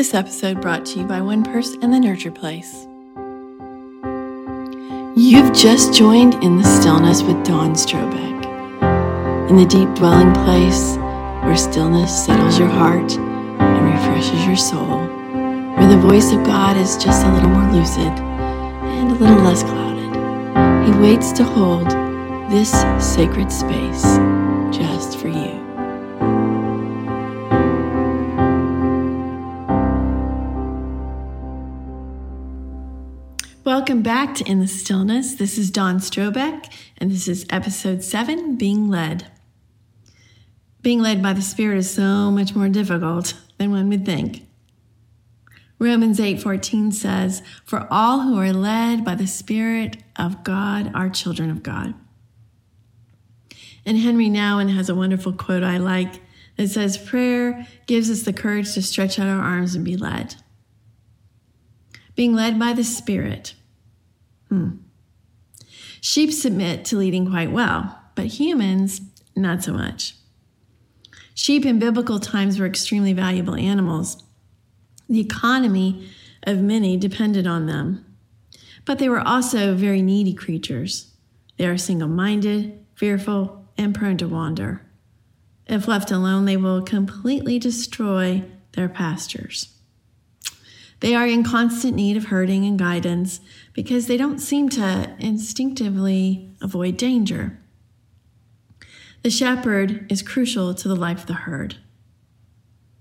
This episode brought to you by One Purse and the Nurture Place. You've just joined in the stillness with Dawn Strobeck, in the deep dwelling place where stillness settles your heart and refreshes your soul, where the voice of God is just a little more lucid and a little less clouded. He waits to hold this sacred space just for you. Welcome back to In the Stillness. This is Dawn Strobeck, and this is episode seven Being Led. Being led by the Spirit is so much more difficult than one would think. Romans 8:14 says, "For all who are led by the Spirit of God are children of God." And Henri Nouwen has a wonderful quote I like that says, "Prayer gives us the courage to stretch out our arms and be led." Being led by the Spirit. Hmm. Sheep submit to leading quite well, but humans, not so much. Sheep in biblical times were extremely valuable animals. The economy of many depended on them. But they were also very needy creatures. They are single minded, fearful, and prone to wander. If left alone, they will completely destroy their pastures. They are in constant need of herding and guidance because they don't seem to instinctively avoid danger. The shepherd is crucial to the life of the herd.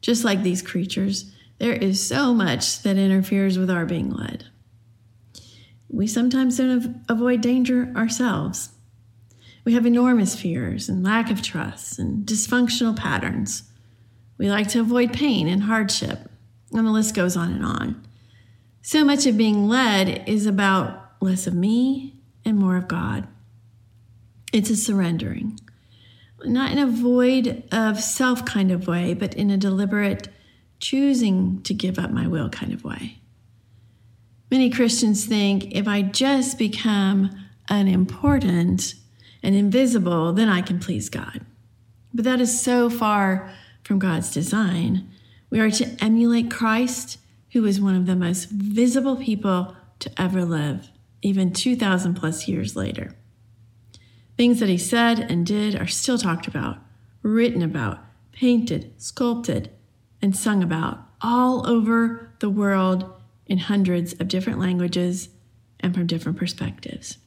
Just like these creatures, there is so much that interferes with our being led. We sometimes don't avoid danger ourselves. We have enormous fears and lack of trust and dysfunctional patterns. We like to avoid pain and hardship. And the list goes on and on. So much of being led is about less of me and more of God. It's a surrendering, not in a void of self kind of way, but in a deliberate choosing to give up my will kind of way. Many Christians think if I just become unimportant and invisible, then I can please God. But that is so far from God's design. We are to emulate Christ, who was one of the most visible people to ever live, even 2,000 plus years later. Things that he said and did are still talked about, written about, painted, sculpted, and sung about all over the world in hundreds of different languages and from different perspectives.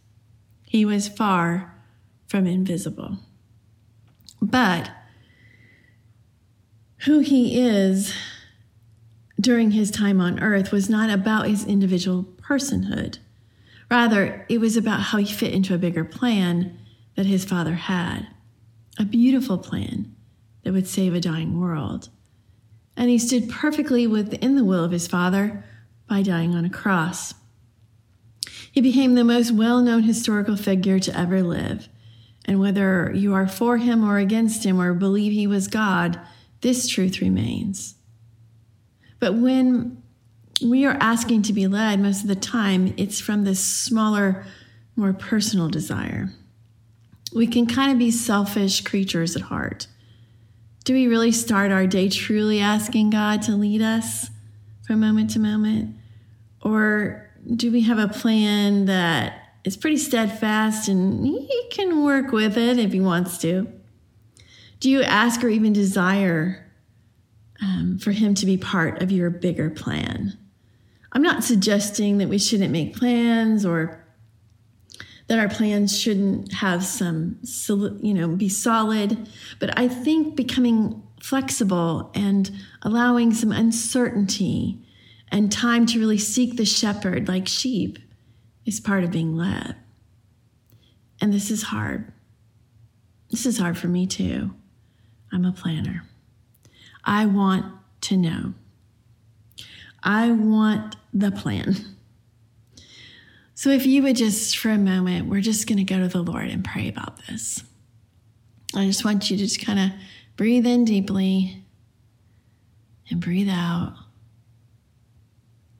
He was far from invisible. But who he is during his time on earth was not about his individual personhood. Rather, it was about how he fit into a bigger plan that his father had a beautiful plan that would save a dying world. And he stood perfectly within the will of his father by dying on a cross. He became the most well known historical figure to ever live. And whether you are for him or against him or believe he was God, this truth remains. But when we are asking to be led, most of the time, it's from this smaller, more personal desire. We can kind of be selfish creatures at heart. Do we really start our day truly asking God to lead us from moment to moment? Or do we have a plan that is pretty steadfast and He can work with it if He wants to? Do you ask or even desire um, for Him to be part of your bigger plan? I'm not suggesting that we shouldn't make plans or that our plans shouldn't have some, you know, be solid, but I think becoming flexible and allowing some uncertainty and time to really seek the shepherd like sheep is part of being led. And this is hard. This is hard for me too. I'm a planner. I want to know. I want the plan. So, if you would just for a moment, we're just going to go to the Lord and pray about this. I just want you to just kind of breathe in deeply and breathe out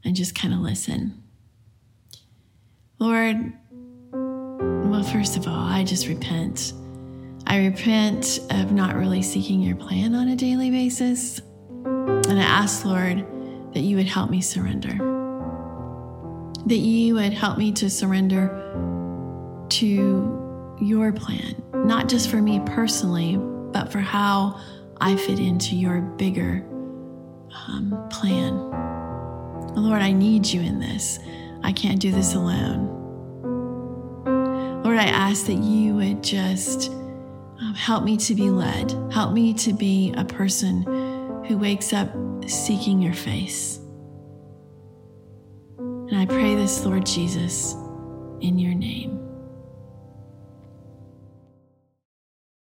and just kind of listen. Lord, well, first of all, I just repent I repent of not really seeking your plan on a daily basis. And I ask, Lord, that you would help me surrender. That you would help me to surrender to your plan, not just for me personally, but for how I fit into your bigger um, plan. Lord, I need you in this. I can't do this alone. Lord, I ask that you would just Um, help me to be led. Help me to be a person who wakes up seeking your face. And I pray this, Lord Jesus, in your name.